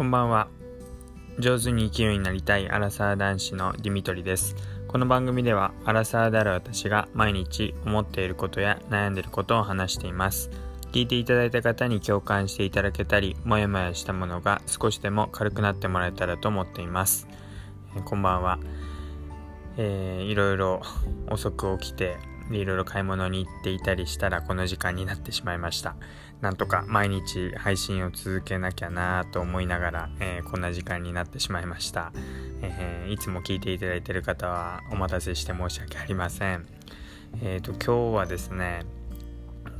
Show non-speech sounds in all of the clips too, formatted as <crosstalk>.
こんばんは。上手に生きるようになりたいアラサー男子のディミトリです。この番組ではアラサーである私が毎日思っていることや悩んでいることを話しています。聞いていただいた方に共感していただけたりもやもやしたものが少しでも軽くなってもらえたらと思っています、えー、こんばんは、えー、いろいろ遅く起きていろいろ買い物に行っていたりしたらこの時間になってしまいました。なんとか毎日配信を続けなきゃなと思いながら、えー、こんな時間になってしまいました、えー、いつも聞いていただいている方はお待たせして申し訳ありません。えっ、ー、と今日はですね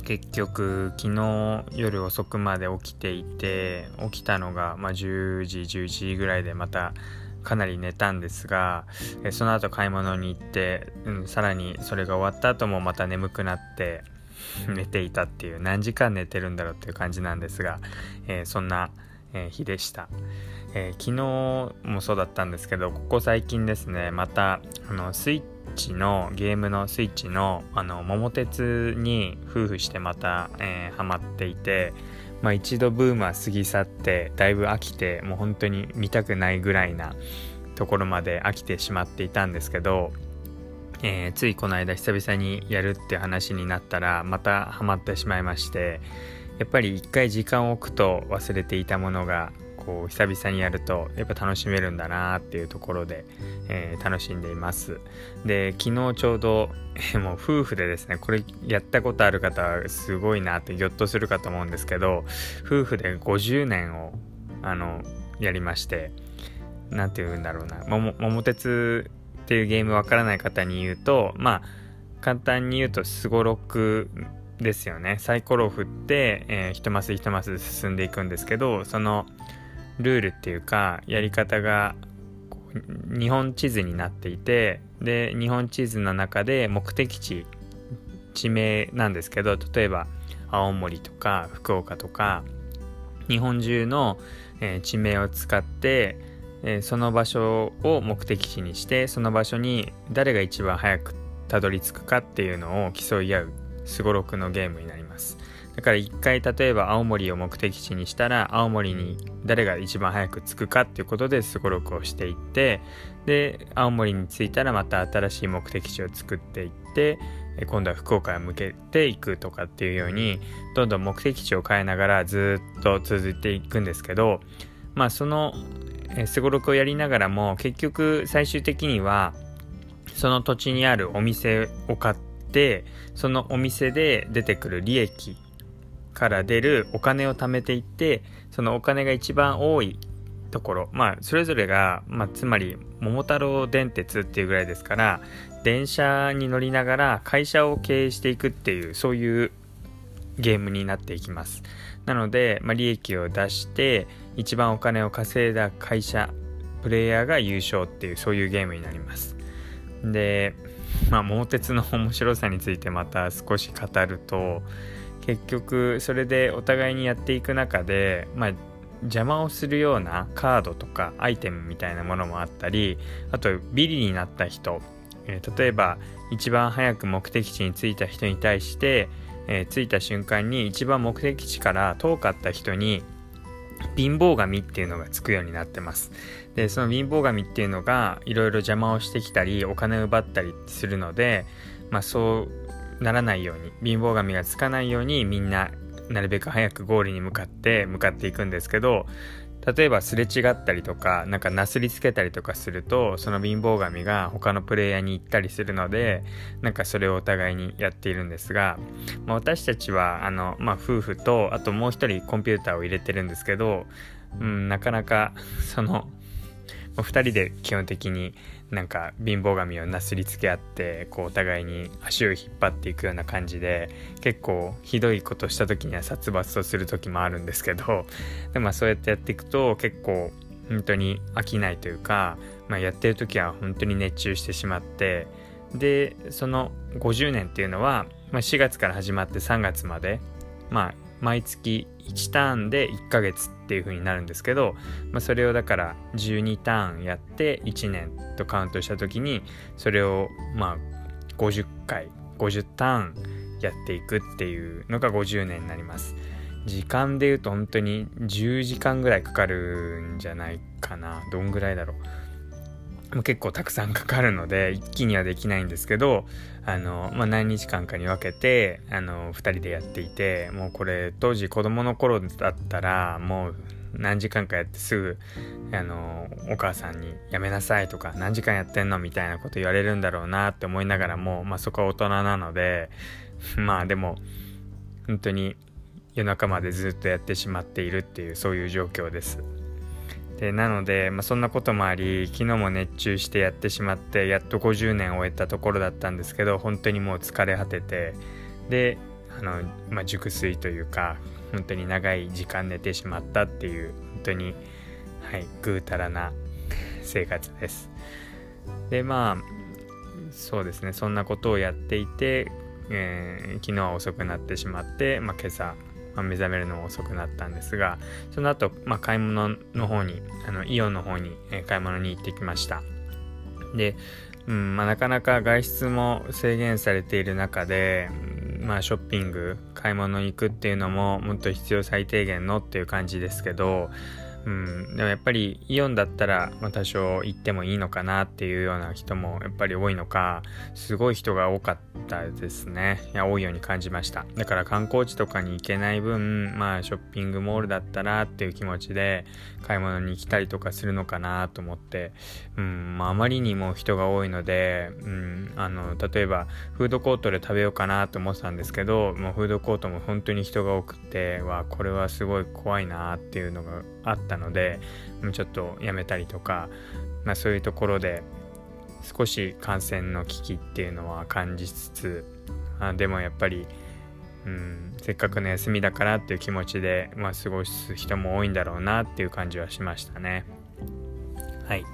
結局昨日夜遅くまで起きていて起きたのが、まあ、10時11時ぐらいでまたかなり寝たんですが、えその後買い物に行って、うん、さらにそれが終わった後もまた眠くなって <laughs> 寝ていたっていう何時間寝てるんだろうっていう感じなんですが、えー、そんな、えー、日でした、えー、昨日もそうだったんですけどここ最近ですねまたあのスイッチのゲームのスイッチのあの桃鉄に夫婦してまた、えー、ハマっていてまあ、一度ブームは過ぎ去ってだいぶ飽きてもう本当に見たくないぐらいなところまで飽きてしまっていたんですけど、えー、ついこの間久々にやるって話になったらまたハマってしまいましてやっぱり一回時間を置くと忘れていたものがこう久々にやるとやっぱ楽しめるんだなっていうところで、えー、楽しんでいます。で昨日ちょうど、え、もう夫婦でですねこれやったことある方はすごいなってぎょっとするかと思うんですけど夫婦で50年をあのやりまして何て言うんだろうな。桃鉄っていうゲームわからない方に言うとまあ簡単に言うとすごろくですよね。サイコロを振って、えー、一マス一マス進んでいくんですけどそのルールっていうかやり方が日本地図になっていてで日本地図の中で目的地地名なんですけど例えば青森とか福岡とか日本中の、えー、地名を使って、えー、その場所を目的地にしてその場所に誰が一番早くたどり着くかっていうのを競い合うすごろくのゲームになります。だから一回例えば青森を目的地にしたら青森に誰が一番早く着くかっていうことですごろくをしていってで青森に着いたらまた新しい目的地を作っていって今度は福岡へ向けていくとかっていうようにどんどん目的地を変えながらずっと続いていくんですけどまあそのすごろくをやりながらも結局最終的にはその土地にあるお店を買ってそのお店で出てくる利益から出るお金を貯めていってそのお金が一番多いところまあそれぞれが、まあ、つまり桃太郎電鉄っていうぐらいですから電車に乗りながら会社を経営していくっていうそういうゲームになっていきます。なので、まあ、利益を出して一番お金を稼いだ会社プレイヤーが優勝っていうそういうゲームになります。でまあ桃鉄の面白さについてまた少し語ると結局それでお互いにやっていく中で、まあ、邪魔をするようなカードとかアイテムみたいなものもあったりあとビリになった人、えー、例えば一番早く目的地に着いた人に対して、えー、着いた瞬間に一番目的地から遠かった人に貧乏神っていうのがつくようになってます。で、その貧乏神っていうのがいろいろ邪魔をしてきたり、お金を奪ったりするので、まあそうならないように貧乏神がつかないようにみんななるべく早くゴールに向かって向かっていくんですけど例えばすれ違ったりとかなんかなすりつけたりとかするとその貧乏神が他のプレイヤーに行ったりするのでなんかそれをお互いにやっているんですが、まあ、私たちはあの、まあ、夫婦とあともう一人コンピューターを入れてるんですけど、うん、なかなかその2人で基本的になんか貧乏神をなすりつけ合ってこうお互いに足を引っ張っていくような感じで結構ひどいことした時には殺伐とする時もあるんですけどでもそうやってやっていくと結構本当に飽きないというか、まあ、やってる時は本当に熱中してしまってでその50年っていうのは、まあ、4月から始まって3月までまあ毎月1ターンで1ヶ月っていう風になるんですけど、まあ、それをだから12ターンやって1年とカウントした時にそれをまあ50回50ターンやっていくっていうのが50年になります。時間で言うと本当に10時間ぐらいかかるんじゃないかなどんぐらいだろう結構たくさんかかるので一気にはできないんですけどあの、まあ、何日間かに分けてあの2人でやっていてもうこれ当時子供の頃だったらもう何時間かやってすぐあのお母さんに「やめなさい」とか「何時間やってんの?」みたいなこと言われるんだろうなって思いながらも、まあ、そこは大人なので <laughs> まあでも本当に夜中までずっとやってしまっているっていうそういう状況です。でなので、まあ、そんなこともあり昨日も熱中してやってしまってやっと50年終えたところだったんですけど本当にもう疲れ果ててであの、まあ、熟睡というか本当に長い時間寝てしまったっていう本当にはいぐうたらな生活です。でまあそうですねそんなことをやっていて、えー、昨日は遅くなってしまって、まあ、今朝まあ、目覚めるのも遅くなったんですがその後、まあ買い物の方にあのイオンの方に、買い物に行ってきました。で、うんまあ、なかなか外出も制限されている中で、まあ、ショッピング買い物に行くっていうのももっと必要最低限のっていう感じですけどうん、でもやっぱりイオンだったら、まあ、多少行ってもいいのかなっていうような人もやっぱり多いのかすごい人が多かったですね。いや多いように感じました。だから観光地とかに行けない分まあショッピングモールだったらっていう気持ちで買い物に来たりとかするのかなと思って、うんまあ、あまりにも人が多いので、うん、あの例えばフードコートで食べようかなと思ってたんですけどもうフードコートも本当に人が多くてわこれはすごい怖いなっていうのがあったのでちょっとやめたりとか、まあ、そういうところで少し感染の危機っていうのは感じつつあでもやっぱり、うん、せっかくの休みだからっていう気持ちで、まあ、過ごす人も多いんだろうなっていう感じはしましたね。はい。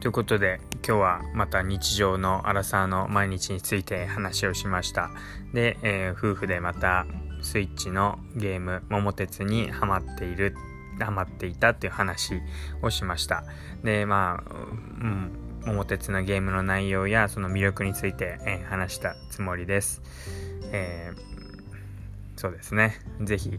ということで今日はまた日常のアラサーの毎日について話をしました。で、えー、夫婦でまたスイッチのゲーム「桃鉄」にハマっているハマっていたっていう話をしました。で、まあ、うん、桃鉄のゲームの内容やその魅力について、えー、話したつもりです。えー、そうですね。是非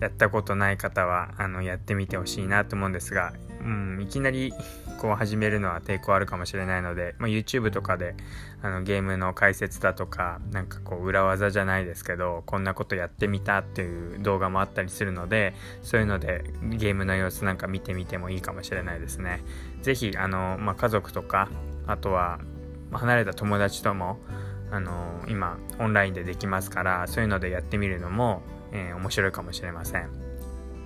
やったことない方はあのやってみてほしいなと思うんですが、うん、いきなりこう始めるのは抵抗あるかもしれないので、まあ、YouTube とかであのゲームの解説だとかなんかこう裏技じゃないですけどこんなことやってみたっていう動画もあったりするのでそういうのでゲームの様子なんか見てみてもいいかもしれないですね。是非あの、まあ、家族とかあとは離れた友達ともあの今オンラインでできますからそういうのでやってみるのも、えー、面白いかもしれません。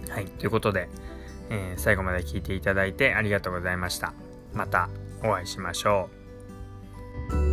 はいということでえー、最後まで聞いていただいてありがとうございました。またお会いしましょう。